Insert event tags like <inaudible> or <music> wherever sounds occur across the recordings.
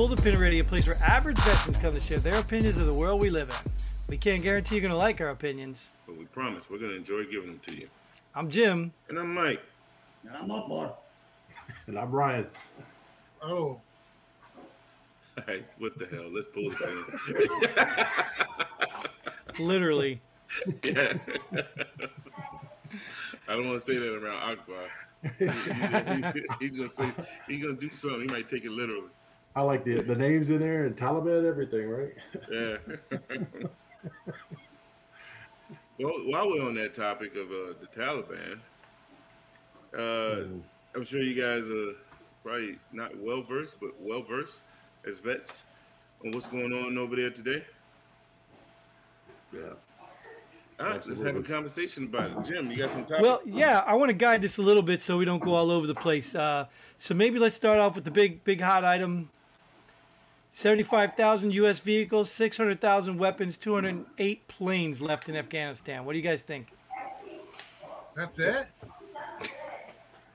Welcome to Pull the Pin Radio, a place where average veterans come to share their opinions of the world we live in. We can't guarantee you're going to like our opinions. But we promise we're going to enjoy giving them to you. I'm Jim. And I'm Mike. And I'm Akbar. <laughs> And I'm Ryan. Oh, Hey, what the hell? Let's pull the pin. <laughs> Literally. yeah. <laughs> I don't want to say that around Akbar. He- he- he's gonna say he's gonna do something. He might take it literally. I like the the names in there and Taliban, everything, right? Yeah. <laughs> well, while we're on that topic of uh, the Taliban, uh, I'm sure you guys are probably not well versed, but well versed as vets on what's going on over there today. Yeah. All right, let's have a conversation about it. Jim, you got some topics? Well, yeah, I want to guide this a little bit so we don't go all over the place. Uh, so maybe let's start off with the big, big hot item 75,000 U.S. vehicles, 600,000 weapons, 208 planes left in Afghanistan. What do you guys think? that's it?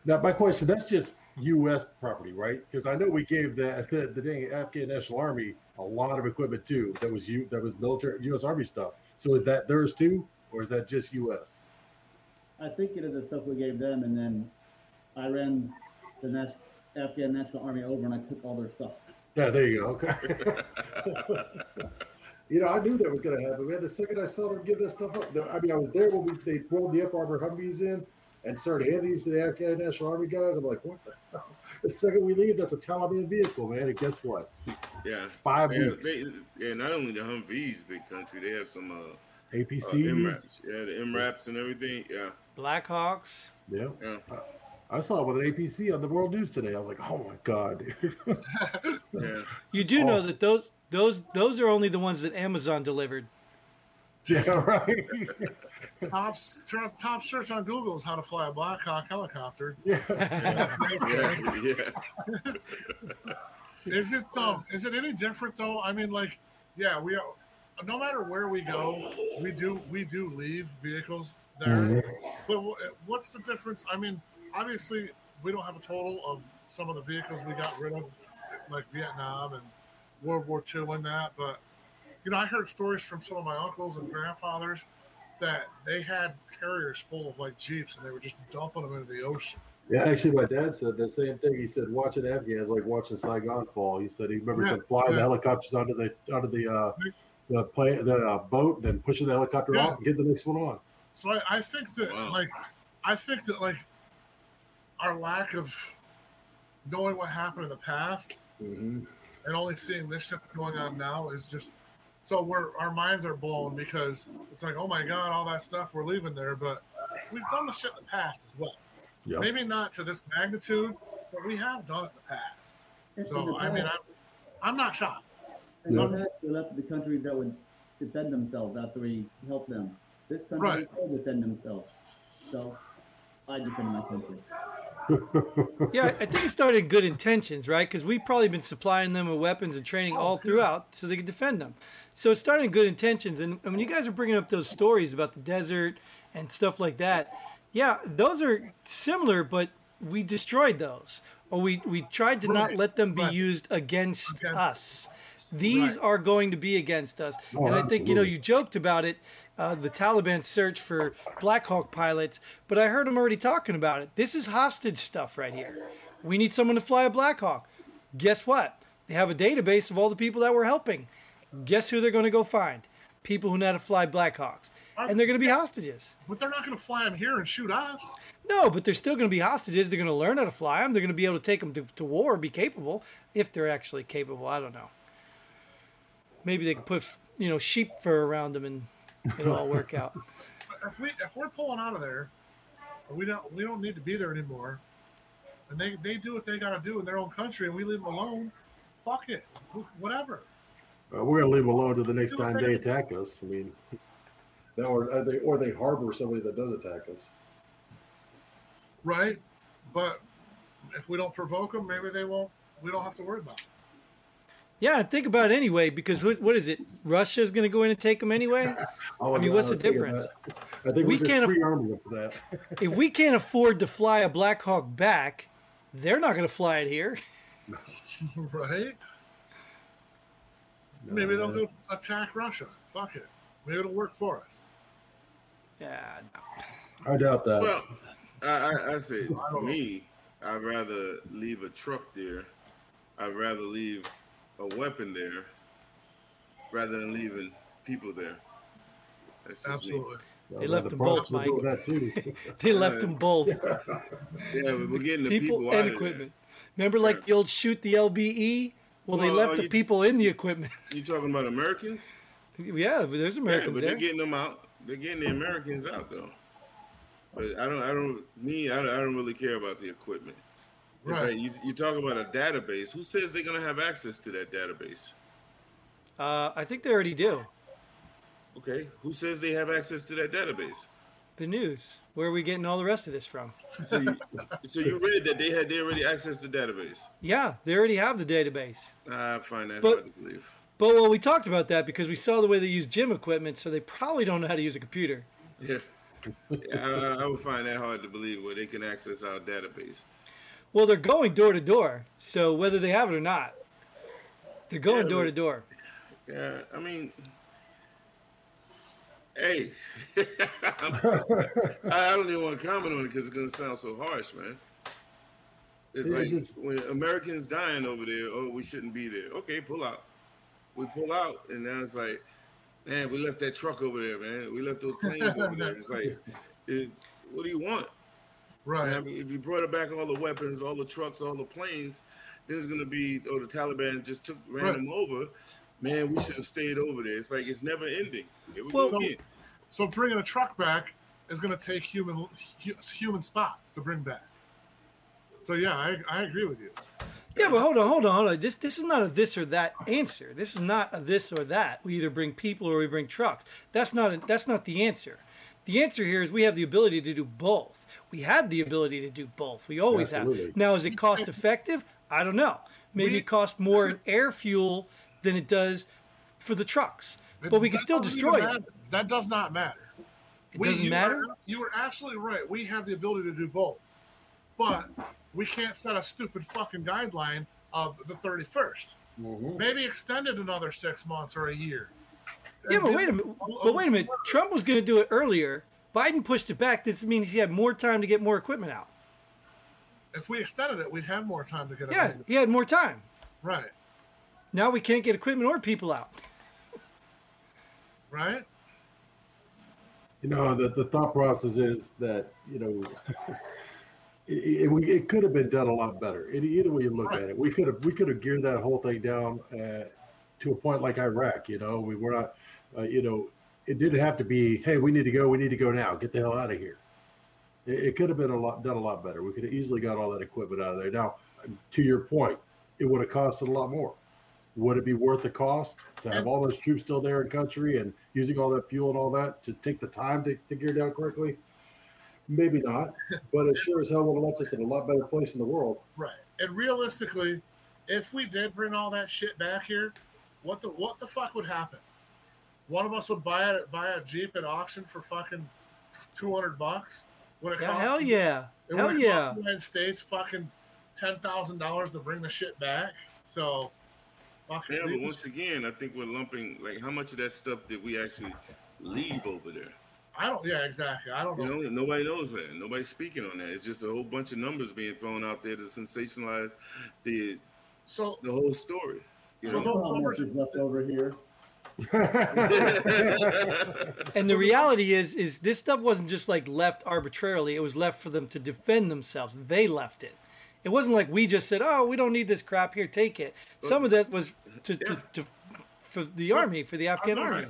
Now, my question that's just U.S. property, right? Because I know we gave the, the the dang Afghan National Army a lot of equipment too. That was you that was military U.S. Army stuff. So is that theirs too, or is that just U.S.? I think it is the stuff we gave them, and then I ran the Nas- Afghan National Army over and I took all their stuff. Yeah, there you go. Okay. <laughs> you know, I knew that was going to happen. Man, the second I saw them give this stuff up, the- I mean, I was there when we they pulled the Up Armor Humvees in and started handing these to the Afghan National Army guys. I'm like, what the hell? <laughs> The second we leave, that's a Taliban vehicle, man. And guess what? yeah. Five Yeah, weeks. they, yeah, not only the Humvees, big country, they have some uh, uh, APCs. MRAPs. Yeah, the MRAPs and everything. Yeah, Blackhawks. yeah. yeah. I saw it with an APC on the World News today. I was like, oh my god. dude. <laughs> Yeah, You do know that those those those are only the ones that Amazon delivered. <laughs> yeah, right. <laughs> Top, turn up top search on Google is how to fly a Black Hawk helicopter. yeah. yeah, yeah. Is it um is it any different though? I mean, like, yeah, we are. No matter where we go, we do we do leave vehicles there. Mhm. But wh- what's the difference? I mean, obviously, we don't have a total of some of the vehicles we got rid of, like Vietnam and World War II and that. But you know, I heard stories from some of my uncles and grandfathers that they had carriers full of like jeeps and they were just dumping them into the ocean. Yeah, actually, my dad said the same thing. He said watching Afghans like watching Saigon fall. He said he remembers Yeah, them flying the helicopters under the onto the uh, the plane, the uh, boat, and then pushing the helicopter Yeah. off and get the next one on. So I, I think that Wow. like I think that like our lack of knowing what happened in the past Mm-hmm. and only seeing this shit that's going on now is just so we're our minds are blown because it's like oh my god all that stuff we're leaving there but we've done the shit in the past as well Yeah. maybe not to this magnitude but we have done it in the past In the so I mean I'm, I'm not shocked in the Yeah. past, we left the countries that would defend themselves after we helped them. This country Right. will defend themselves. So I defend my country. Yeah, I think it started in good intentions, right? Because we've probably been supplying them with weapons and training oh, all throughout so they could defend them. So it started in good intentions. And, and when you guys are bringing up those stories about the desert and stuff like that, yeah, those are similar, but we destroyed those. Or we, we tried to not let them be right. used against Against us. These Right. are going to be against us. Oh, and I think, you know, you joked about it, uh, the Taliban search for Black Hawk pilots, but I heard them already talking about it. This is hostage stuff right here. We need someone to fly a Black Hawk. Guess what? They have a database of all the people that we're helping. Guess who they're going to go find? People who know how to fly Black Hawks. And they're going to be hostages. but they're not going to fly them here and shoot us No, but they're still going to be hostages. They're going to learn how to fly them. They're going to be able to take them to, to war, be capable, if they're actually capable. I don't know. Maybe they can put, you know, sheep fur around them and it'll all work out. <laughs> if we if we're pulling out of there, we don't we don't need to be there anymore, and they they do what they got to do in their own country, and we leave them alone. Fuck it, whatever. Uh, we're gonna leave them alone to the next time they attack us. I mean, <laughs> that or uh, they or they harbor somebody that does attack us. Right, but if we don't provoke them, maybe they won't. We don't have to worry about. It. Yeah, think about it anyway, because what, what is it? Russia's going to go in and take them anyway? <laughs> Oh, I mean, yeah, what's was the difference? I think We we are just can't aff- pre-arming them for that. <laughs> if we can't afford to fly a Black Hawk back, they're not going to fly it here. <laughs> right? No, Maybe they'll go attack Russia. Fuck it. Maybe it'll work for us. Yeah. no. I doubt that. Well, I, I, I say for me, I'd rather leave a truck there. I'd rather leave a weapon there rather than leaving people there. That's just me. Absolutely. They well, left the them both, props will do Mike. that too. <laughs> They left them both. Yeah, but we're getting the people, people, out and of equipment. Remember, like the old shoot the LBE? Well, they left are the you- people in the equipment. <laughs> You talking about Americans? yeah, but there's Yeah, Americans but there. they're getting them out. They're getting the Americans out though. But I don't. I don't. Me, I don't, I don't really care about the equipment. Right. like you, you talk about a database. Who says they're gonna have access to that database? Uh, I think they already do. Okay, who says they have access to that database? The news. Where are we getting all the rest of this from? So you, so you read that they had they already access the database. Yeah, they already have the database. I find that But- hard to believe. But well, we talked about that because we saw the way they use gym equipment, so they probably don't know how to use a computer. Yeah, yeah I, I would find that hard to believe where they can access our database. Well, they're going door to door, so whether they have it or not, they're going Yeah, door to door. Yeah, I mean, hey, <laughs> I don't even want to comment on it because it's gonna sound so harsh, man. It's Yeah, like just- when Americans dying over there. Oh, we shouldn't be there. Okay, pull out. We pull out, and now it's like, man, we left that truck over there, man. We left those planes over there. It's like, <laughs> it's what do you want? Right. I mean, if you brought it back all the weapons, all the trucks, all the planes, then it's gonna be, oh, the Taliban just took ran Right. them over. Man, we should have stayed over there. It's like it's never ending. Here we Well- go again. So bringing a truck back is going to take human human spots to bring back. So yeah, I, I agree with you. Yeah, but hold on, hold on, hold on. This this is not a this or that answer. This is not a this or that. We either bring people or we bring trucks. That's not a, that's not the answer. The answer here is we have the ability to do both. We had the ability to do both. We always Absolutely. have. Now, is it cost effective? I don't know. Maybe We- it costs more in air fuel than it does for the trucks, but we can still destroy it. That does not matter. It doesn't you matter? Are, you are absolutely right. We have the ability to do both, but we can't set a stupid fucking guideline of the 31st. Mhm. Maybe extend it another six months or a year. Yeah, And but wait a minute. But wait a minute. Trump was going to do it earlier. Biden pushed it back. This means he had more time to get more equipment out. If we extended it, we'd have more time to get it. Yeah, out. he had more time. Right. Now we can't get equipment or people out. Right. You know, the, the thought process is that, you know, <laughs> it, it, it could have been done a lot better. It, either way you look Right. at it, we could have we could have geared that whole thing down uh, to a point like Iraq. You know, we were not, uh, you know, it didn't have to be, hey, we need to go, we need to go now, get the hell out of here. It, it could have been a lot done a lot better. We could have easily got all that equipment out of there. Now, to your point, it would have costed a lot more. Would it be worth the cost to have all those troops still there in country and using all that fuel and all that to take the time to, to gear down correctly? Maybe not, <laughs> but it sure as hell would have left us in a lot better place in the world. Right. And realistically, if we did bring all that shit back here, what the what the fuck would happen? One of us would buy a buy a Jeep at auction for fucking two hundred bucks. When it Yeah, costs hell yeah. and Hell yeah. the United States fucking ten thousand dollars to bring the shit back. So fucking Yeah, but once this- again, I think we're lumping like how much of that stuff did we actually leave over there? I don't yeah, exactly. I don't You know. know, nobody knows that. Nobody's speaking on that. It's just a whole bunch of numbers being thrown out there to sensationalize the So the whole story. You So know? those numbers- is left over here? <laughs> And the reality is, is this stuff wasn't just like left arbitrarily. It was left for them to defend themselves. They left it. It wasn't like we just said, "Oh, we don't need this crap. Here, take it." Some of that was to, to, Yeah. to for the army, for the Afghan are, army.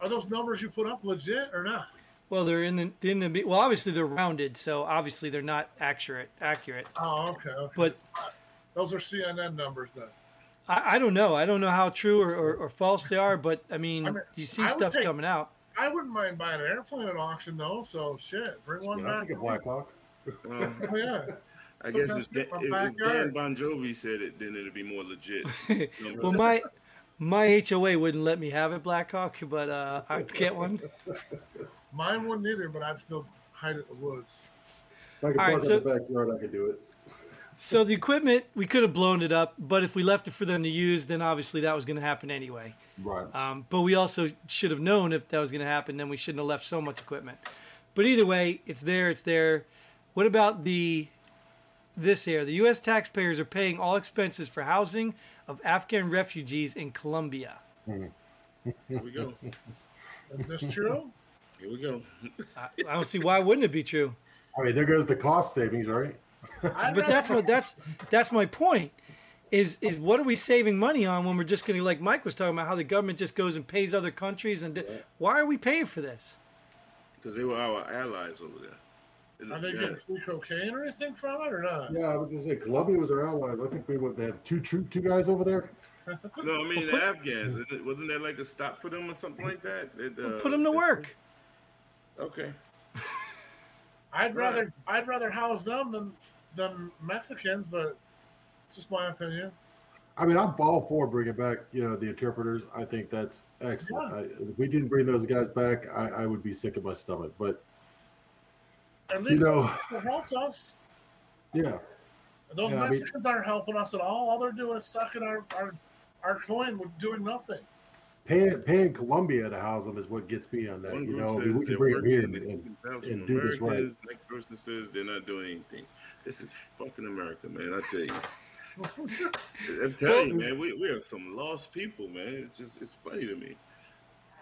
are those numbers you put up legit or not? Well, they're in the in the well. Obviously, they're rounded, so obviously they're not accurate. Accurate. Oh, okay, okay. But- those are CNN numbers then. I, I don't know. I don't know how true or, or, or false they are, but I mean, I mean, you see I stuff take- coming out. I wouldn't mind buying an airplane at auction though. So shit, bring one You know, I back. think a Black Hawk. Um, <laughs> Oh, yeah. I guess if, Dan- my if, if. Dan Bongino said it, then it'd be more legit. <laughs> Well, my my HOA wouldn't let me have it, Blackhawk, but uh, I'd get one. Mine wouldn't either, but I'd still hide it in the woods. If I could All right, park so- in the backyard, I could do it. So the equipment, we could have blown it up, but if we left it for them to use, then obviously that was going to happen anyway. Right. Um, but we also should have known if that was going to happen, then we shouldn't have left so much equipment. But either way, it's there, it's there. What about the this here? The U.S. taxpayers are paying all expenses for housing of Afghan refugees in Colombia. Here we go. Is this true? Here we go. I, I don't see why wouldn't it be true. I mean, there goes the cost savings, right? I'd But that's what that's that's my point. Is is what are we saving money on when we're just going to like Mike was talking about how the government just goes and pays other countries and why are we paying for this? Because they were our allies over there. Isn't Are they getting free cocaine or anything from it or not? Yeah, I was gonna say Colombia was our allies. I think we would they had two troop two guys over there. <laughs> No, I mean the Afghans. Wasn't there like a stop for them or something like that? It, uh, Put them to work. Okay. <laughs> I'd Right. rather I'd rather house them than than Mexicans, but it's just my opinion. I mean, I'm all for bringing back, you know, the interpreters. I think that's excellent. I, if we didn't bring those guys back, I, I would be sick of my stomach. But At you least know, they helped us. yeah, Those Yeah, I mean- Mexicans aren't helping us at all. All they're doing is sucking our our, our coin with doing nothing. Paying paying Colombia to house them is what gets me on that. One You know, I mean, says we can bring them here and, and, and do this right. Next person says they're not doing anything. This is fucking America, man. I tell you. <laughs> I'm telling you, man. We, we are some lost people, man. It's just it's funny to me.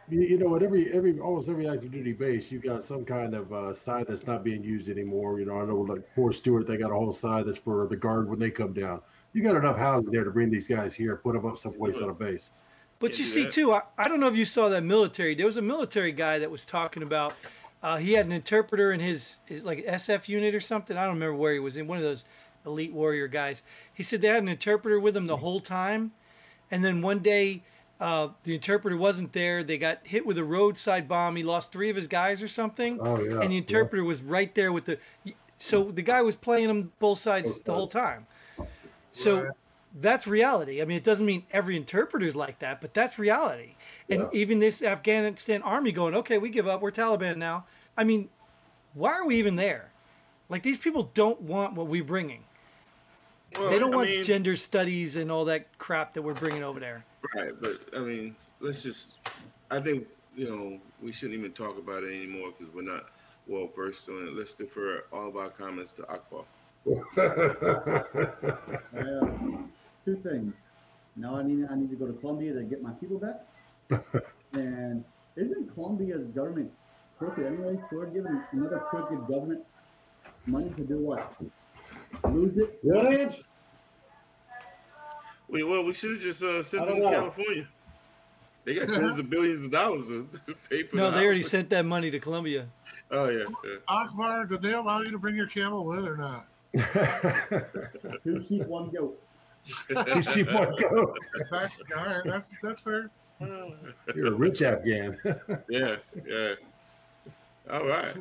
you, you know, at every every almost every active duty base, you got some kind of uh, side that's not being used anymore. You know, I know like Fort Stewart, they got a whole side that's for the guard when they come down. You got enough housing there to bring these guys here, put them up someplace on a base. But you see, that. too, I, I don't know if you saw that military. There was a military guy that was talking about. Uh, he had an interpreter in his, his like SF unit or something. I don't remember where he was in one of those elite warrior guys. He said they had an interpreter with him the whole time, and then one day uh, the interpreter wasn't there. They got hit with a roadside bomb. He lost three of his guys or something. Oh, yeah, And the yeah. interpreter was right there with the. So the guy was playing them both sides Both the whole time. So Right. That's reality. I mean, it doesn't mean every interpreter's like that, but that's reality. And Yeah. even this Afghanistan army going, okay, we give up. We're Taliban now. I mean, why are we even there? Like these people don't want what we're bringing. Well, They don't I want mean, gender studies and all that crap that we're bringing over there. Right, but I mean, let's just. I think you know we shouldn't even talk about it anymore because we're not well versed on it. Let's defer all of our comments to Akbar. <laughs> Uh, two things. Now I need I need to go to Colombia to get my people back. <laughs> and isn't Colombia's government crooked anyway? So we're giving another crooked government money to do what? Lose it? What age? Wait, well, we should have just uh, sent them to know. California. They got tens of billions of dollars to <laughs> pay for. No, the they already sent that money to Colombia. Oh yeah, yeah. Akbar, did they allow you to bring your camel with or not? <laughs> Two sheep, one goat. Two sheep, one goat. All right, that's that's fair. You're a rich Afghan. <laughs> yeah, yeah. All right.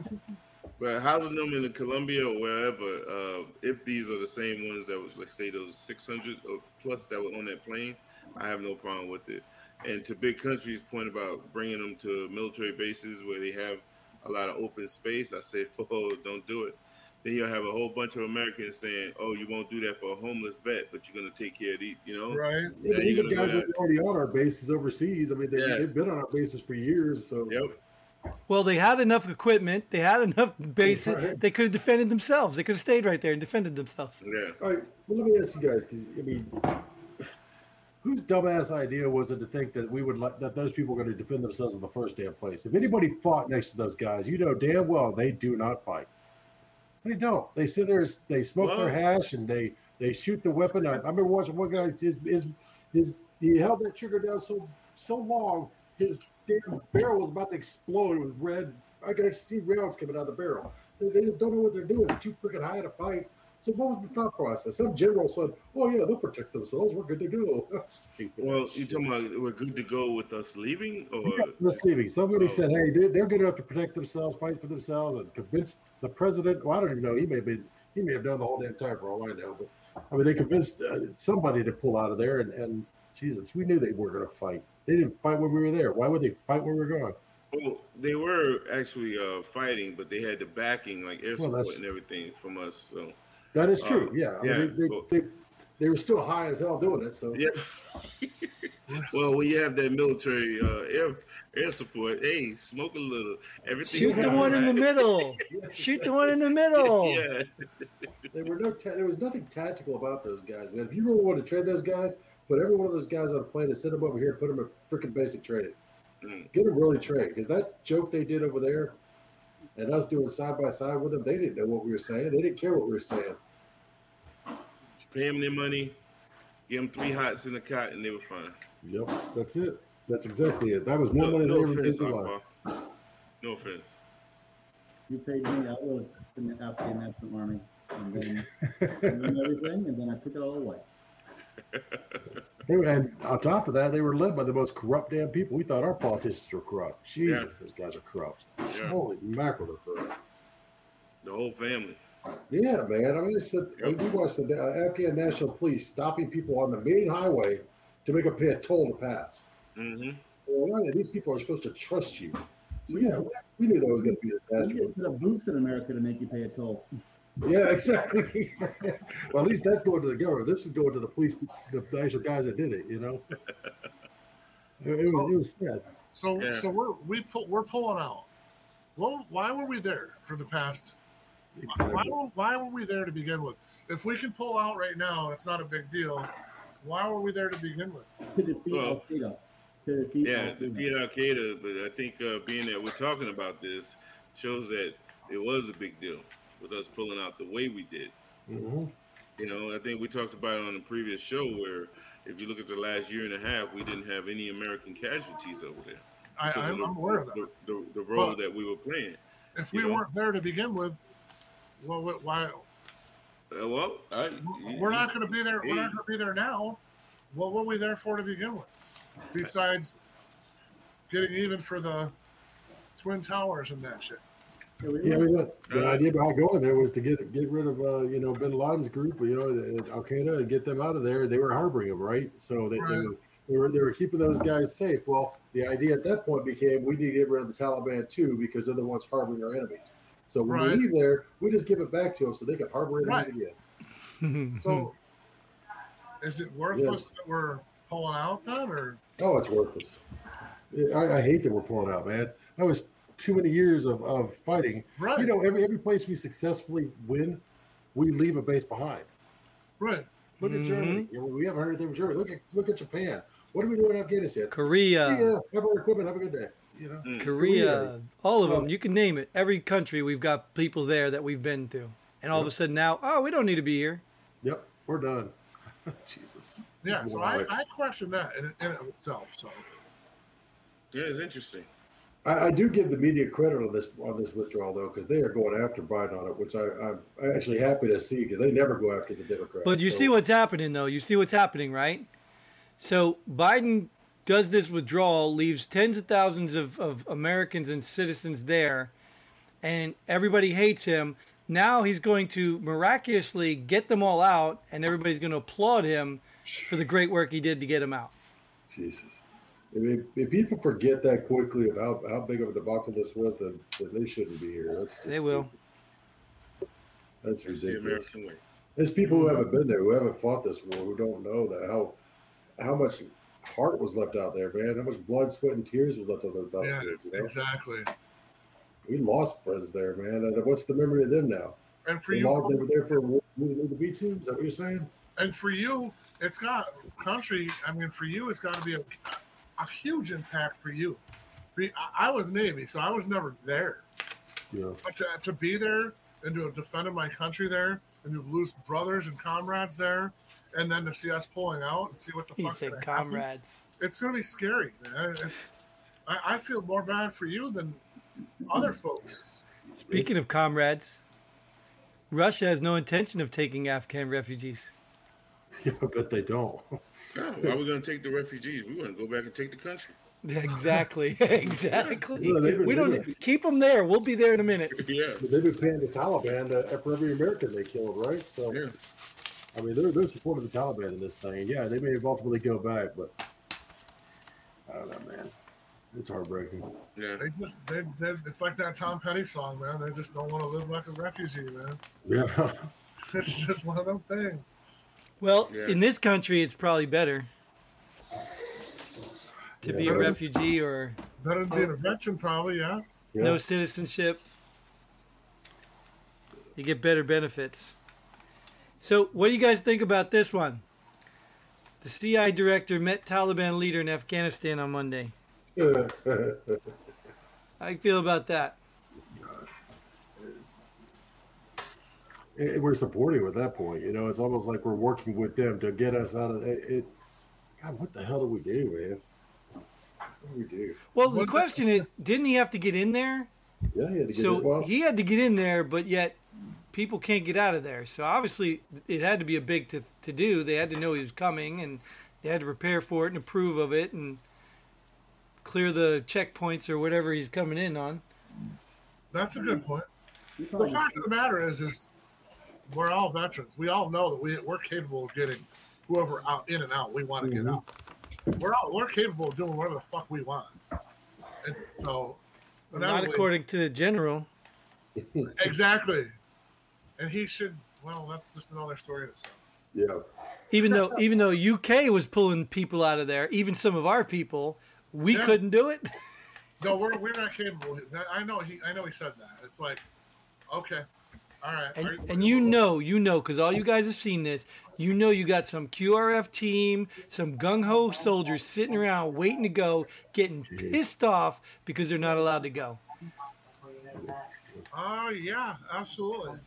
But housing them in Colombia or wherever, uh, if these are the same ones that was, let's say, those 600 or plus that were on that plane, I have no problem with it. And to Big countries' point about bringing them to military bases where they have a lot of open space, I say, <laughs> oh, don't do it. Then you'll have a whole bunch of Americans saying, oh, you won't do that for a homeless vet, but you're going to take care of these, you know? Right. Yeah, Yeah, these you're guys do that are already on our bases overseas. I mean, they, Yeah. they've been on our bases for years. So Yep. Well, they had enough equipment. They had enough bases. <laughs> Right. They could have defended themselves. They could have stayed right there and defended themselves. Yeah. All right, well, let me ask you guys, because I mean, whose dumbass idea was it to think that we would let that those people were going to defend themselves in the first damn place? If anybody fought next to those guys, you know damn well they do not fight. They don't. They sit there, they smoke their hash, and they they shoot the weapon. I, I remember watching one guy. His his his he held that trigger down so so long, his damn barrel was about to explode. It was red. I could actually see rounds coming out of the barrel. They, they just don't know what they're doing. They're too freaking high to fight. So what was the thought process? Some general said, "Oh yeah, they'll protect themselves. We're good to go." <laughs> Stupid. Well, you talking about we're good to go with us leaving, or Yeah, leave it. Somebody Oh. said, "Hey, they're, they're good enough to protect themselves, fight for themselves, and convinced the president." Well, I don't even know. He may have been, he may have done the whole damn time for all I know. But I mean, they convinced uh, somebody to pull out of there, and, and Jesus, we knew they were going to fight. They didn't fight when we were there. Why would they fight when we were gone? well, they were actually uh, fighting, but they had the backing, like air support that's- and everything from us. So That is Uh, true. yeah. I mean, they, well- they, they, they were still high as hell doing it. So Yeah. <laughs> well, when you have that military uh, air air support, hey, smoke a little. Everything. Shoot the one in the middle. <laughs> Shoot the one in the middle. <laughs> Yeah. there were no ta- there was nothing tactical about those guys, man. If you really want to trade those guys, put every one of those guys on a plane and send them over here, put them in freaking basic training. Mm. Get them really trained because that joke they did over there and us doing side by side with them, they didn't know what we were saying. They didn't care what we were saying. Pay them their money, give them three hots in the cot, and they were fine. Yep, that's it. That's exactly it. That was more No, money no than they ever offense, in life. No offense. You paid me. I was in the Afghan National Army, and then and then everything, and then I took it all away. They were, and on top of that, they were led by the most corrupt damn people. We thought our politicians were corrupt. Jesus, those guys are corrupt. Yeah. Holy mackerel, they're corrupt. The whole family. Yeah, man. I mean, it's the, Yep. we watched the uh, Afghan National Police stopping people on the main highway to make them pay a toll to pass. hmm Well, yeah, these people are supposed to trust you. So yeah, we knew that was going to be a We disaster. just set up booths in America to make you pay a toll. Yeah, <laughs> exactly. well, at least that's going to the government. This is going to the police, the actual guys that did it. You know, <laughs> it, it was, it was sad. So Yeah. so we're we pull, we're pulling out. Well, why were we there for the past? Why were, why were we there to begin with? If we can pull out right now, and it's not a big deal. Why were we there to begin with? To defeat Well, Al Qaeda. To defeat Yeah, Al Qaeda. defeat Al Qaeda, but I think uh, being that we're talking about this shows that it was a big deal with us pulling out the way we did. Mhm. You know, I think we talked about it on the previous show where if you look at the last year and a half, we didn't have any American casualties over there. I, I'm the, aware of that. The, the, the role But- that we were playing. If we know. weren't there to begin with, well, why Uh, well, I, we're not going to be there? We're not going to be there now. What were we there for to begin with? Besides getting even for the twin towers and that shit. Yeah, we Yeah, I were- mean, look, the idea behind going there was to get get rid of uh, you know Bin Laden's group, you know, Al Qaeda, and get them out of there. They were harboring them, right? So they, they, were, they were they were keeping those guys safe. Well, the idea at that point became we need to get rid of the Taliban too because they're the ones harboring our enemies. So when Right. we leave there, we just give it back to them so they can harbor enemies Right. again. <laughs> So, is it worthless Yes. that we're pulling out then, or Oh, it's worthless. I, I hate that we're pulling out, man. I was too many years of, of fighting. right? You know, every every place we successfully win, we leave a base behind. right. Look at Germany. You know, we haven't heard anything from Germany. Look at look at Japan. What are we doing in Afghanistan? Korea, yeah, have our equipment. Have a good day. You know. Mm. Korea, Korea. all of them. You can name it. Every country we've got people there that we've been to, and all of a sudden now, oh, we don't need to be here. Yep, we're done. <laughs> Jesus. Yeah. So I, I question that in, in itself. So Yeah, it's interesting. I, I do give the media credit on this on this withdrawal though, because they are going after Biden on it, which I, I'm actually happy to see because they never go after the Democrats. But you So- see what's happening, though. You see what's happening, right? So Biden does this withdrawal, leaves tens of thousands of, of Americans and citizens there, and everybody hates him. Now he's going to miraculously get them all out, and everybody's going to applaud him for the great work he did to get them out. Jesus. If, if- if people forget that quickly of how, how big of a debacle this was, then, then they shouldn't be here. That's just They will. That's It's the ridiculous. American way. There's people who haven't been there, who haven't fought this war, who don't know that how how much heart was left out there, man. How much blood, sweat, and tears was left on those yeah, battlefields. You know? exactly. We lost friends there, man. And what's the memory of them now? And for They, you, lost, they were there for a war we need to be to. Is that what you're saying? and for you, it's got country. I mean, for you, it's got to be a, a huge impact for you. I I was Navy, so I was never there. You know, But to, to be there and to have defended my country there, and you've lost brothers and comrades there, and then to see us pulling out and see what the fuck. He fuck's said, gonna happen, "Comrades." it's gonna be scary, man. It's, I, I feel more bad for you than other folks. Speaking of comrades, Russia has no intention of taking Afghan refugees. <laughs> yeah, I bet they don't. No, why are we going to take the refugees? We want to go back and take the country. <laughs> Exactly. <laughs> exactly. No, they've been- we don't keep them there. We'll be there in a minute. <laughs> yeah. They've been paying the Taliban uh, for every American they killed, right? So, Yeah. I mean, they're, they're supporting the Taliban in this thing. Yeah, they may ultimately go back, but I don't know, man. It's heartbreaking. Yeah. They just, they, they, it's like that Tom Petty song, man. They just don't want to live like a refugee, man. Yeah. It's just one of them things. Well, Yeah. in this country, it's probably better to be a Yeah. refugee or Better than being a veteran, probably. Yeah. Yeah. no citizenship. You get better benefits. So, what do you guys think about this one? The CI director met Taliban leader in Afghanistan on Monday. <laughs> How do you feel about that? It, we're supporting at that point. You know, it's almost like we're working with them to get us out of it. it God, what the hell do we do, man? What do we do? Well, the What- question is, didn't he have to get in there? Yeah, he had to get So it. Well, he had to get in there, but yet people can't get out of there. So obviously, it had to be a big to, to do. They had to know he was coming, and they had to prepare for it and approve of it and clear the checkpoints or whatever he's coming in on. That's a good point. The fact of the matter is, is we're all veterans. We all know that we we're capable of getting whoever out in and out we want to Mhm. get out. We're all we're capable of doing whatever the fuck we want. And so, Not inevitably- according to the general. <laughs> exactly. And he should. Well, that's just another story in itself. yeah, Even though <laughs> even though UK was pulling people out of there, even some of our people, we Yeah. couldn't do it. No, we're we're not capable. I know he. I know he said that. It's like, okay, all right. And, you- and you know, you know, because all you guys have seen this. You know, you got some QRF team, some gung ho soldiers sitting around waiting to go, getting pissed off because they're not allowed to go. Oh yeah, absolutely.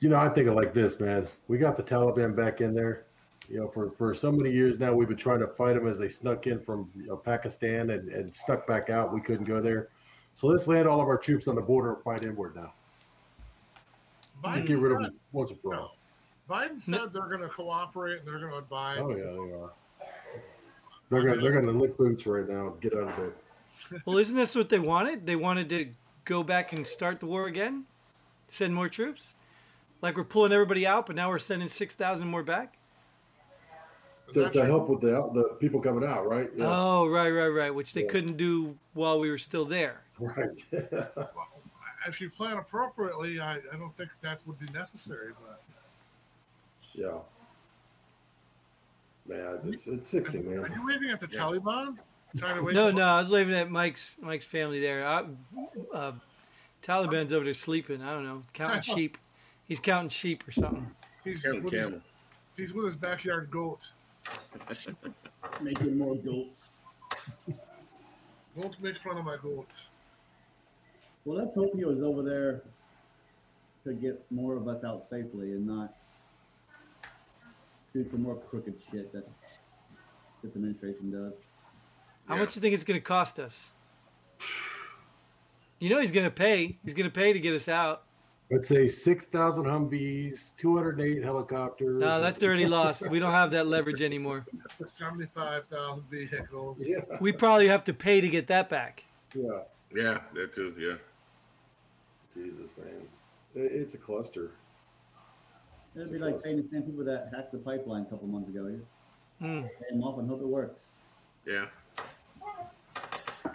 you know, I think of like this, man. We got the Taliban back in there. You know, for, for so many years now, we've been trying to fight them as they snuck in from you know, Pakistan and, and stuck back out. We couldn't go there. So let's land all of our troops on the border and fight inward now. Biden get rid of said, them once and for all. Biden said they're going to cooperate and they're going to advise. Oh yeah, they are. They're gonna they're gonna lick boots right now. and Get out of there. Well, isn't this what they wanted? They wanted to go back and start the war again, send more troops. Like we're pulling everybody out, but now we're sending six thousand more back. To, to help with the the people coming out, right? Yeah. Oh, right, right, right. Which they Yeah. couldn't do while we were still there. Right. <laughs> well, If you plan appropriately, I, I don't think that would be necessary. But yeah. Man, it's, it's are sickening, you, are man. you waving at the Yeah. Taliban? Trying to wait No, for- no, I was waving at Mike's Mike's family there. I, uh, Taliban's over there sleeping. I don't know, counting <laughs> sheep. He's counting sheep or something. He's Camel, with, his, he's with his backyard goat. <laughs> making more goats. Don't make fun of my goat. Well, let's hope he was over there to get more of us out safely and not do some more crooked shit that this administration does. How Yeah. much do you think it's going to cost us? You know he's going to pay. He's going to pay to get us out. Let's say 6,000 Humvees, 208 helicopters. No, that's already lost. We don't have that leverage anymore. Seventy-five thousand vehicles. Yeah. We probably have to pay to get that back. Yeah. Yeah, that too. Yeah. Jesus, man. It- It's a cluster. It'd be like paying the same people that hacked the pipeline a couple months ago. You Hmm. pay them off and hope it works. Yeah. I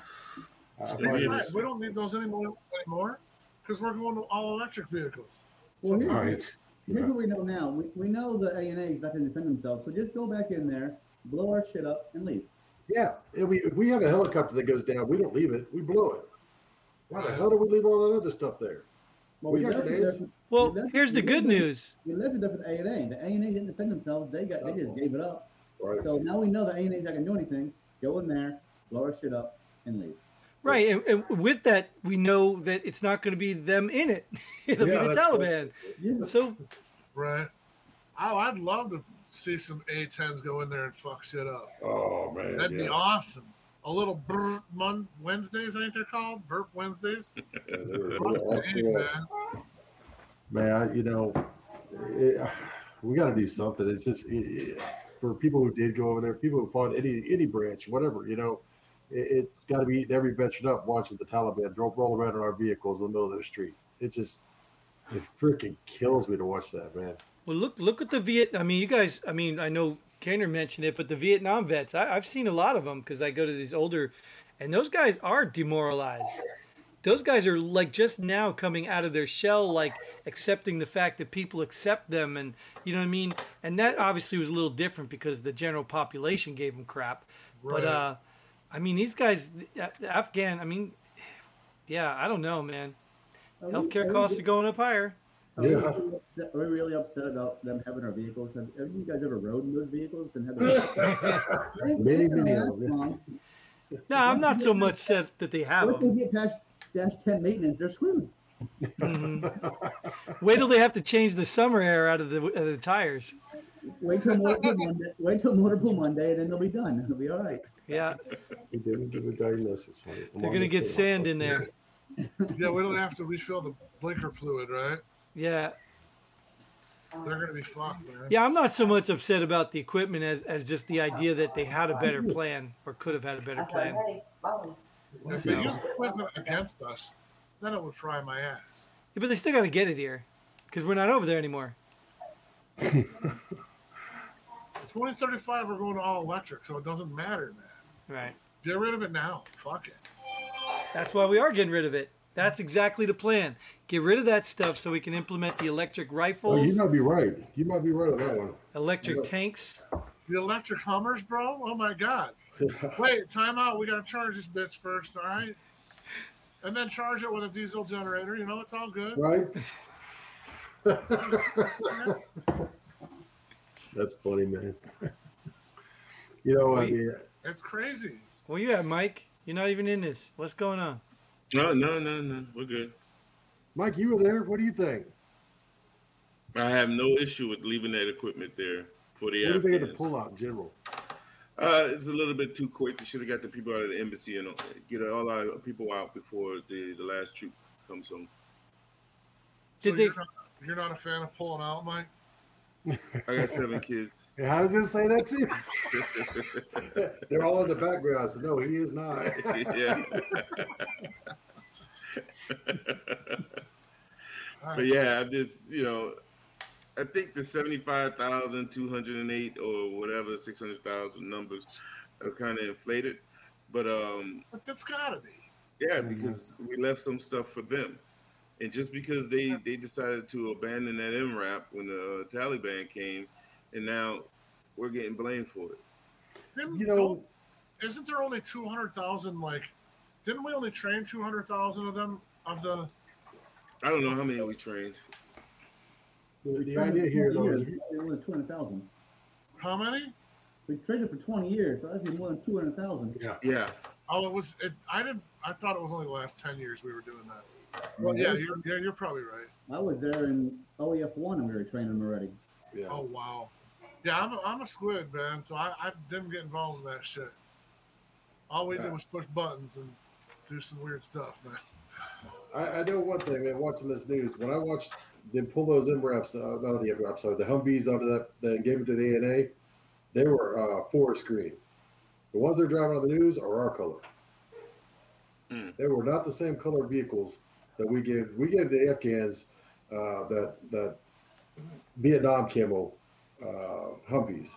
Yeah, find That's yeah. right. We don't need those anymore anymore because we're going to all electric vehicles. Well, So here's, Right. here's what we know now. We, we know the A and A is not going to defend themselves, so just go back in there, blow our shit up, and leave. Yeah. If we, if we have a helicopter that goes down, we don't leave it. We blow it. Why the hell do we leave all that other stuff there? Well, We we, got left it grenades. there, Well, We left- here's the good left news. we left it there for the A and A. The A and A didn't defend themselves. They got they just gave it up. Right. So now we know the A and A's not going to do anything. Go in there, blow our shit up, and leave. Right, and, and with that, we know that it's not going to be them in it. <laughs> It'll Yeah, be the that's- Taliban. Yeah. So right. Oh, I'd love to see some A10s go in there and fuck shit up. Oh, man. That'd be awesome. A little burp Mon- Wednesdays, ain't they called? Burp Wednesdays. <laughs> Yeah, they were- they were awesome. Hey, man. man, I- you know, it, we got to do something. It's just it, it- for people who did go over there, people who fought any any branch, whatever. You know, it, it's got to be eating every veteran up watching the Taliban roll, roll around in our vehicles in the middle of the street. It just it freaking kills me to watch that, man. Well, look look at the Viet. I mean, you guys. I mean, I know Kaner mentioned it, but the Vietnam vets. I, I've seen a lot of them because I go to these older, and those guys are demoralized. those guys are like just now coming out of their shell, like accepting the fact that people accept them, and you know what I mean. And that obviously was a little different because the general population gave them crap. But Right. uh, I mean, these guys, the Afghan. I mean, yeah, I don't know, man. Healthcare costs are going up higher. Are we, Yeah. really upset, are we really upset about them having our vehicles? Have, have you guys ever rode in those vehicles and had <laughs> the Many, many of. No, I'm not so much set that they have Once them. they get past dash ten maintenance, they're screwed. Mhm. Wait till they have to change the summer air out of the, of the tires. Wait till motor pool Monday. Wait till motor pool Monday, and then they'll be done. It'll be all right. Yeah, He didn't give a diagnosis. they're gonna get sand in there. Yeah, we don't have to refill the blinker fluid, right? Yeah, They're gonna be fucked, man. yeah. I'm not so much upset about the equipment as as just the idea that they had a better plan or could have had a better plan. If they use equipment against us, then it would fry my ass. Yeah, but they still got to get it here because we're not over there anymore. 2035, we're going to all electric, so it doesn't matter, man. Right. Get rid of it now. Fuck it. That's why we are getting rid of it. That's exactly the plan. Get rid of that stuff so we can implement the electric Oh, you might be right. You might be right on that one. electric Yeah. tanks. The electric Hummers, bro. Oh my god. <laughs> Wait, time out. We gotta charge this bitch first, all right? And then charge it with a diesel generator. You know, it's all good. right? <laughs> That's funny, man. <laughs> You know, I Wait. mean, It's crazy. Where you at, Mike? You're not even in this. What's going on? No, no, no, no. We're good. Mike, you were there. What do you think? I have no issue with leaving that equipment there for the What do you think of the Afghans. pullout in general? Uh, it's a little bit too quick. They should have got the people out of the embassy and uh, get all our people out before the, the last troop comes home. So Did they- you're, not, you're not a fan of pulling out, Mike? I got seven kids. Hey, how does this say that to you? <laughs> They're all in the background. So no, he is not. <laughs> yeah. But yeah, I'm just you know, I think the seventy-five thousand two hundred and eight or whatever six hundred thousand numbers are kind of inflated. But um, But that's gotta be. yeah, because we left some stuff for them, and just because they they decided to abandon that MRAP when the uh, Taliban came, and now we're getting blamed for it. Didn't, You know, isn't there only 200,000, like, didn't we only train 200,000 of them, of the, I don't know how many we trained. the, the idea here, though, is more than two hundred thousand. how many? We traded for twenty years, so that's be more than two hundred thousand. yeah. Yeah, Oh, it was, it, I didn't, I thought it was only the last 10 years we were doing that. Well, yeah, you're, yeah, you're probably right. I was there in OEF one, and we were training them already. yeah. Oh, wow. Yeah, I'm a, I'm a squid, man, so I, I didn't get involved in that shit. All we Yeah. did was push buttons and do some weird stuff, man. I, I know one thing, man. Watching this news, when I watched them pull those MRAPs, uh, not the MRAPs, sorry, the Humvees out of that, then gave it to the ANA, they were uh, forest green. The ones they're driving on the news are our color. Mm. They were not the same color vehicles that we gave. We gave the Afghans uh, that that Vietnam camo uh, Humvees.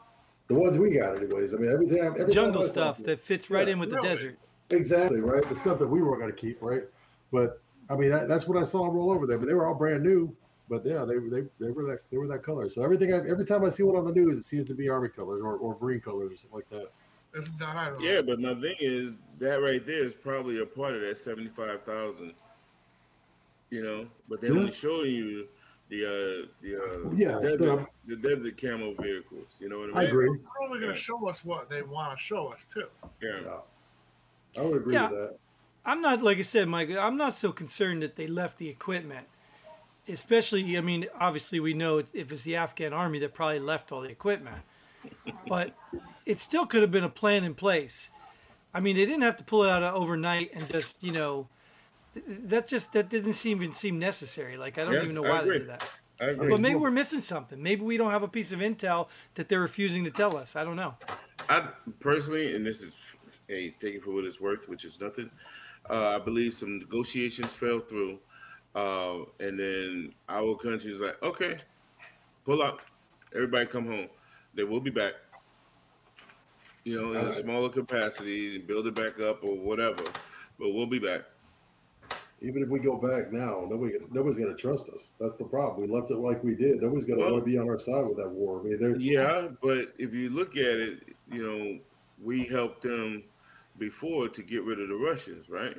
The ones we got, anyways. I mean, every time, every Jungle I stuff that fits right Yeah, in with the really. desert. Exactly right. The stuff that we weren't going to keep, right? But I mean, that, that's what I saw them roll over there. But they were all brand new. But yeah, they they, they were that they were that color. So everything I, every time I see one on the news, it seems to be army colors or, or green colors or something like that. Isn't that, I don't know. yeah. But my thing is that right there is probably a part of that seventy-five thousand. You know, but they're Yeah. only showing you the uh the uh Yeah, desert, so- the desert camo vehicles. You know what I mean? I agree. They're only going Yeah. to show us what they want to show us, too. Yeah. Yeah, I would agree Yeah. with that. I'm not like I said, Mike. I'm not so concerned that they left the equipment. Especially, I mean, obviously we know if it's the Afghan army that probably left all the equipment, but it still could have been a plan in place. I mean, they didn't have to pull it out overnight and just, you know, th- that just that didn't seem even seem necessary. Like I don't Yeah, even know why they did that. But maybe we're missing something. Maybe we don't have a piece of intel that they're refusing to tell us. I don't know. I personally, and this is a take it for what it's worth, which is nothing. Uh, I believe some negotiations fell through, uh, and then our country is like, okay, pull out, everybody come home. They will be back. You know, in a smaller capacity, and build it back up or whatever, but we'll be back. Even if we go back now, nobody nobody's going to trust us. That's the problem. We left it like we did. Nobody's going to Well- want to be on our side with that war. I mean, they're Yeah, but if you look at it, you know, we helped them before to get rid of the Russians, right?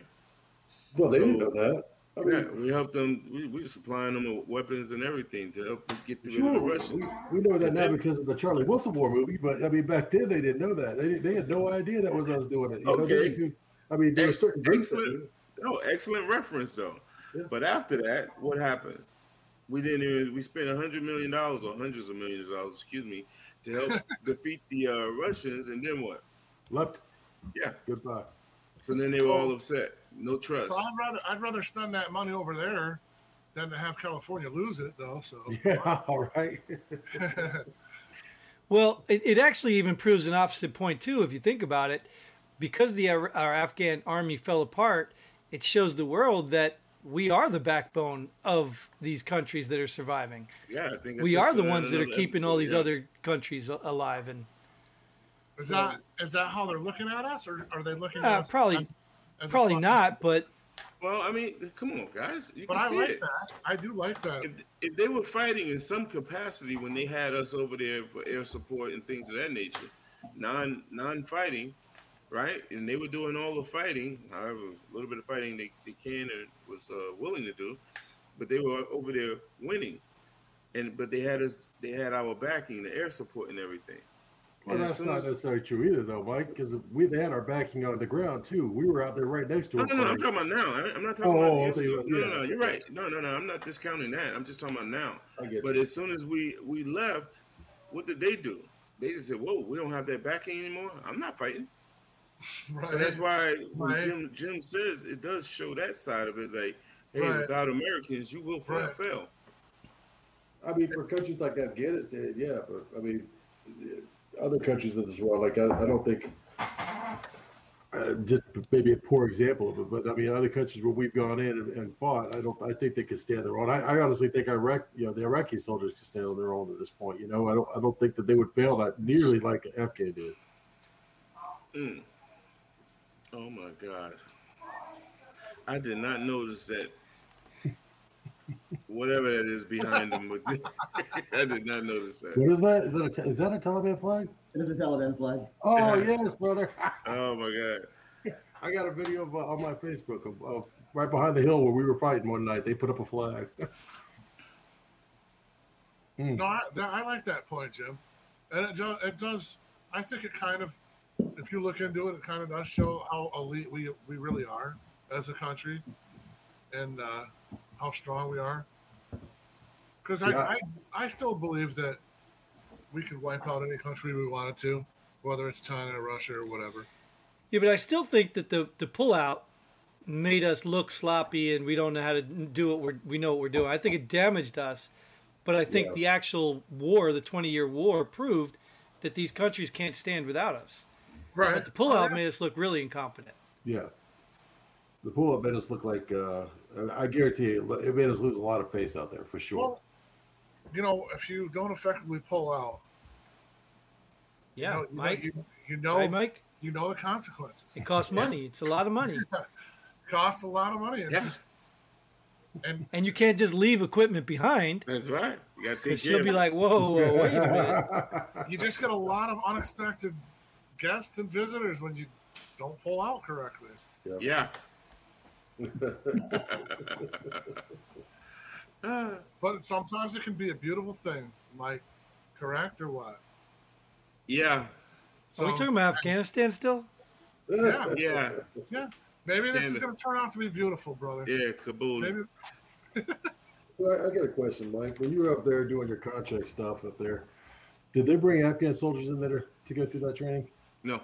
well, they didn't know that. I mean, Yeah, we helped them. We, we were supplying them with weapons and everything to help them get rid of Sure, the Russians. we know that now because of the Charlie Wilson War movie, but I mean, back then they didn't know that. They, they had no idea that was us doing it. You know, they Okay. I mean, there were certain groups that. No, excellent reference though. Yeah. But after that, what happened? We didn't even. We spent a hundred million dollars or hundreds of millions of dollars, excuse me, to help <laughs> defeat the uh, Russians, and then what? left. Yeah. Goodbye. So then they were all upset. No trust. So I'd rather I'd rather spend that money over there than to have California lose it, though. So <laughs> Yeah, all right. <laughs> Well, it, it actually even proves an opposite point too, if you think about it. Because the our, our Afghan army fell apart, it shows the world that we are the backbone of these countries that are surviving. Yeah, I think I We touched are the that ones that are another keeping all these yeah. other countries alive. And is that is that how they're looking at us, or are they looking Uh, at us probably- as, as probably not, but Well, I mean, come on, guys. You But can I see like it. that. I do like that. If, if they were fighting in some capacity when they had us over there for air support and things of that nature, non non fighting, right? And they were doing all the fighting, however, a little bit of fighting they, they can and was uh, willing to do, but they were over there winning. And but they had us, they had our backing, the air support and everything. Well, And that's not as- necessarily true either, though, Mike, because we had our backing on the ground too. We were out there right next to No, no, no. I'm talking about now. I- I'm not talking Oh, about oh, years ago. No, yeah. no, no. You're right. No, no, no. I'm not discounting that. I'm just talking about now. I get But you. as soon as we we left, what did they do? They just said, "Whoa, we don't have that backing anymore. I'm not fighting." Right. So that's why when Right. Jim Jim says it does show that side of it. Like, hey, Right. without Americans, you will fall Right. fail. I mean, for countries like Afghanistan, yeah, but I mean, other countries in this world, like I, I don't think, uh, just maybe a poor example of it, but I mean, other countries where we've gone in and, and fought, I don't, I think they can stand their own. I, I honestly think Iraq, you know, the Iraqi soldiers can stand on their own at this point. You know, I don't, I don't think that they would fail that nearly like Afghan did. Mm. Oh my God! I did not notice that. Whatever that is behind them, <laughs> I did not notice that. What is that? Is that a, is that a Taliban flag? It is a Taliban flag. Oh yes, brother. <laughs> Oh my God! I got a video of, uh, on my Facebook of, of right behind the hill where we were fighting one night. They put up a flag. <laughs> No, I, that, I like that point, Jim. And it does, it does. I think it kind of, if you look into it, it kind of does show how elite we we really are as a country, and uh, how strong we are. Because I, Yeah. I I still believe that we could wipe out any country we wanted to, whether it's China or Russia or whatever. yeah, but I still think that the the pullout made us look sloppy and we don't know how to do what we're we know what we're doing. I think it damaged us, but I think Yeah. the actual war, the twenty year war, proved that these countries can't stand without us. Right. But the pullout made us look really incompetent. Yeah. The pull up made us look like, uh, I guarantee you, it made us lose a lot of face out there for sure. Well, you know, if you don't effectively pull out, Yeah, you know, you know- Mike. you, you know, Right, Mike. you know the consequences. It costs money. It's a lot of money, <laughs> costs a lot of money. And, Yeah. just, and and you can't just leave equipment behind That's right. You got to take because care she'll of be it. like, "Whoa, whoa, wait a minute." <laughs> you just get a lot of unexpected guests and visitors when you don't pull out correctly. Yeah. Ah, <laughs> But sometimes it can be a beautiful thing, Mike. Correct or what? yeah. So Are we talking about Afghanistan still? Yeah. <laughs> Yeah. yeah, maybe this Damn is going to turn out to be beautiful, brother. Yeah. Kabul. Maybe <laughs> So I, I got a question, Mike. When you were up there doing your contract stuff up there, did they bring Afghan soldiers in there to go through that training? No.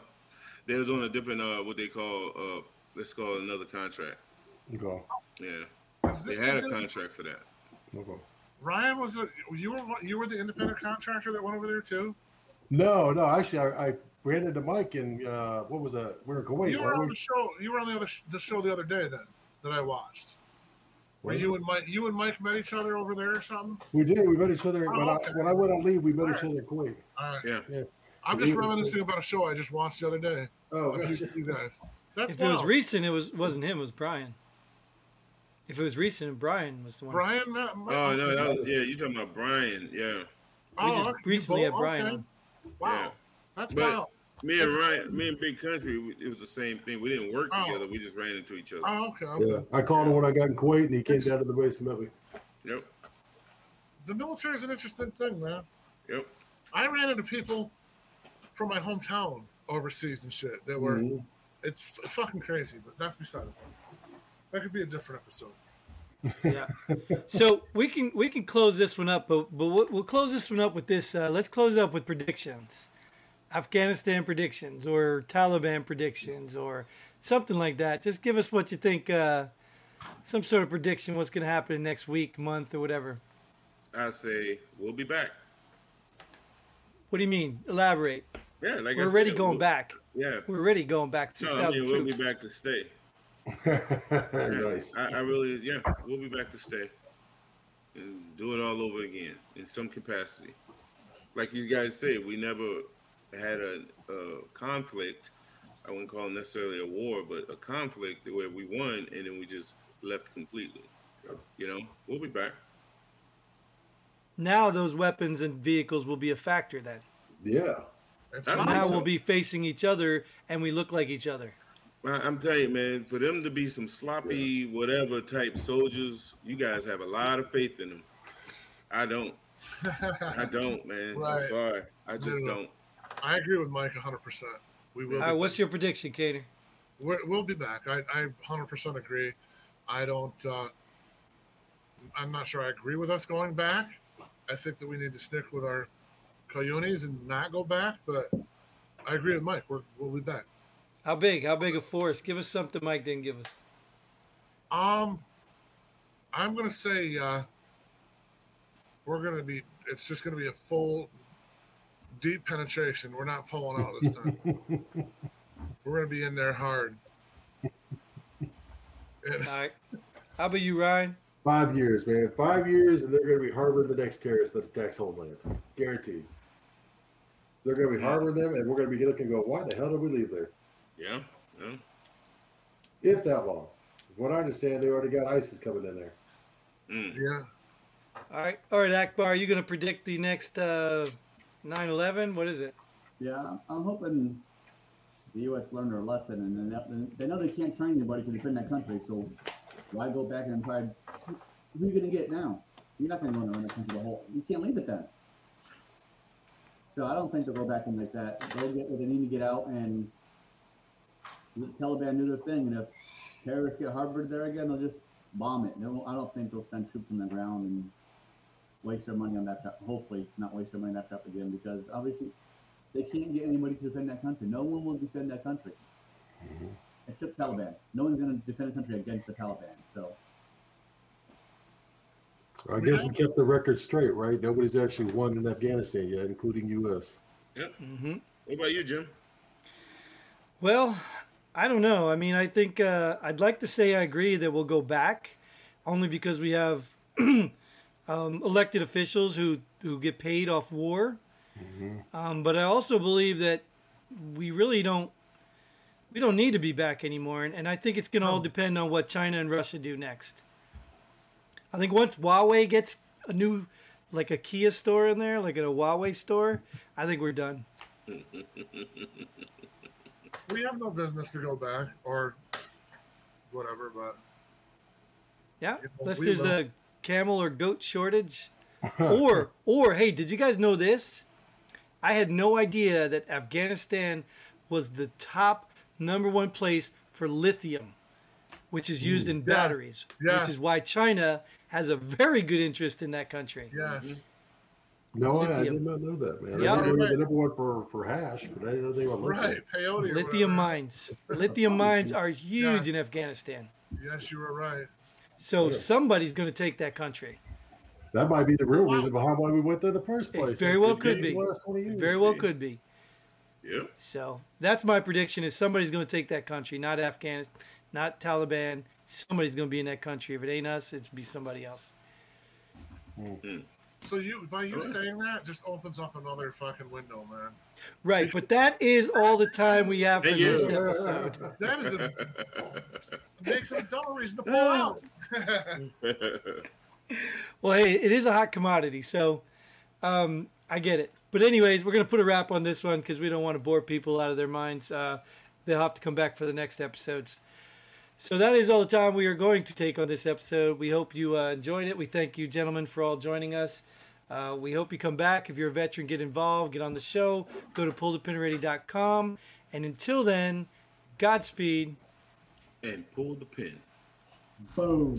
They was on a different uh what they call uh let's call it another contract. Okay. Yeah. They had a contract for that. Okay. Ryan was the you were you were the independent contractor that went over there too. No, no. Actually, I, I ran into Mike and uh, what was that? We were going. Kuwait. you were on we? the show. You were on the other sh- the show the other day then that I watched. Where you and Mike you and Mike met each other over there or something? We did. We met each other Oh, when, okay. I, when I went on leave. We met All each right. other in Kuwait. All right. Yeah. Yeah. I'm just reminiscing about a show I just watched the other day. Oh, you, gotcha. you guys. That's If it was recent, it was wasn't him. It was Brian. If it was recent, Brian was the one. Brian. Uh, Oh no, that was, yeah, you talking about Brian? Yeah, We oh, just okay, recently you had Brian okay. Wow, Yeah. that's But- wild. me and That's Ryan, me and Big Country, it was the same thing. We didn't work Oh. together. We just ran into each other. Oh, okay. okay. Yeah, I called him when I got in Kuwait, and he came It's- down to the base and met me. Yep, The military is an interesting thing, man. yep. I ran into people from my hometown overseas and shit that were. Mhm. It's f- fucking crazy, but that's beside the point. That could be a different episode. Yeah. so we can we can close this one up, but but we'll, we'll close this one up with this. Uh, let's close up with predictions, Afghanistan predictions, or Taliban predictions, or something like that. Just give us what you think. Uh, some sort of prediction. What's going to happen next week, month, or whatever. I say we'll be back. What do you mean? Elaborate. Yeah, like We're already said, going we'll- back. Yeah, We're already going back. no, Six I thousand mean we'll be back to stay. <laughs> Nice. I, I really, yeah, we'll be back to stay and do it all over again in some capacity. Like you guys say, we never had a, a conflict. I wouldn't call it necessarily a war, but a conflict where we won and then we just left completely. You know, we'll be back. Now those weapons and vehicles will be a factor. Then Yeah. It's That's fine. now so. we'll be facing each other, and we look like each other. I- I'm telling you, man, for them to be some sloppy, whatever type soldiers, you guys have a lot of faith in them. I don't. I <laughs> don't, man. Right. I'm sorry. I just No, no. don't. I agree with Mike 100%. We will. All be right, what's your prediction, Cater? We're, we'll be back. I, I 100% agree. I don't. Uh, I'm not sure I agree with us going back. I think that we need to stick with our Coyotes and not go back. But I agree with Mike. We're, we'll be back. How big? How big a force? Give us something Mike didn't give us. Um, I'm gonna say uh, we're gonna be. It's just gonna be a full, deep penetration. We're not pulling out this time. <laughs> we're gonna be in there hard. And All right. How about you, Ryan? Five years, man. Five years, and they're going to be harboring the next terrorist that attacks Homeland. Guaranteed. They're going to be harboring them, and we're going to be looking and go, why the hell did we leave there? Yeah. Yeah. If that long. From what I understand, they already got ISIS coming in there. Mm. yeah, All right. All right, Akbar, are you going to predict the next uh, 9/11? What is it? Yeah, I'm hoping the U.S. learned their lesson, and then they know they can't train anybody to defend that country. So why go back and try? Who are you going to get now? You're not going to go in there run that country the whole. You can't leave it then. So I don't think they'll go back in like that. They'll get what they need to get out, and the Taliban do their thing. And if terrorists get harbored there again, they'll just bomb it. No, I don't think they'll send troops on the ground and waste their money on that. crap. Hopefully, not waste their money on that crap again, because obviously they can't get anybody to defend that country. No one will defend that country mm-hmm. except Taliban. No one's going to defend a country against the Taliban. So I guess we kept the record straight, right? Nobody's actually won in Afghanistan yet, including U.S. Mm-hmm. What about you, Jim? Well, I don't know. I mean, I think uh, I'd like to say I agree that we'll go back, only because we have <clears throat> um, elected officials who who get paid off war. Um, but I also believe that we really don't we don't need to be back anymore, and, and I think it's going to all depend on what China and Russia do next. I think once Huawei gets a new, like a Kia store in there, like a Huawei store, I think we're done. we have no business to go back or whatever. But Yeah, Yeah, unless there's will. a camel or goat shortage. <laughs> or or hey, did you guys know this? I had no idea that Afghanistan was the top number one place for lithium, which is used in batteries, Yeah. which is why China has a very good interest in that country. yes, mm-hmm. No, I, I did not know that, man. Yeah. I knew they were the number one for, for hash, but I didn't know they were lithium. right. Peyote. Lithium whatever. mines. Lithium <laughs> mines are huge in Afghanistan. Yes, you were right. So Yeah. somebody's going to take that country. That might be the real Wow. reason behind why we went there in the first It place. very well could be. last 20 years. Very well could be. Yep. So that's my prediction: is somebody's going to take that country, not Afghanistan, not Taliban. Somebody's going to be in that country. If it ain't us, it's be somebody else. So you by you saying that just opens up another fucking window, man. Right, but that is all the time we have for Thank this episode. That is a <laughs> makes it a double reason to pull out. <laughs> Well, hey, it is a hot commodity, so um, I get it. But anyways, we're gonna put a wrap on this one because we don't want to bore people out of their minds. Uh, they'll have to come back for the next episodes. So that is all the time we are going to take on this episode. We hope you uh, enjoyed it. We thank you, gentlemen, for all joining us. Uh, we hope you come back. If you're a veteran, get involved, get on the show. Go to pullthepinready.com. And until then, Godspeed. and pull the pin. Boom.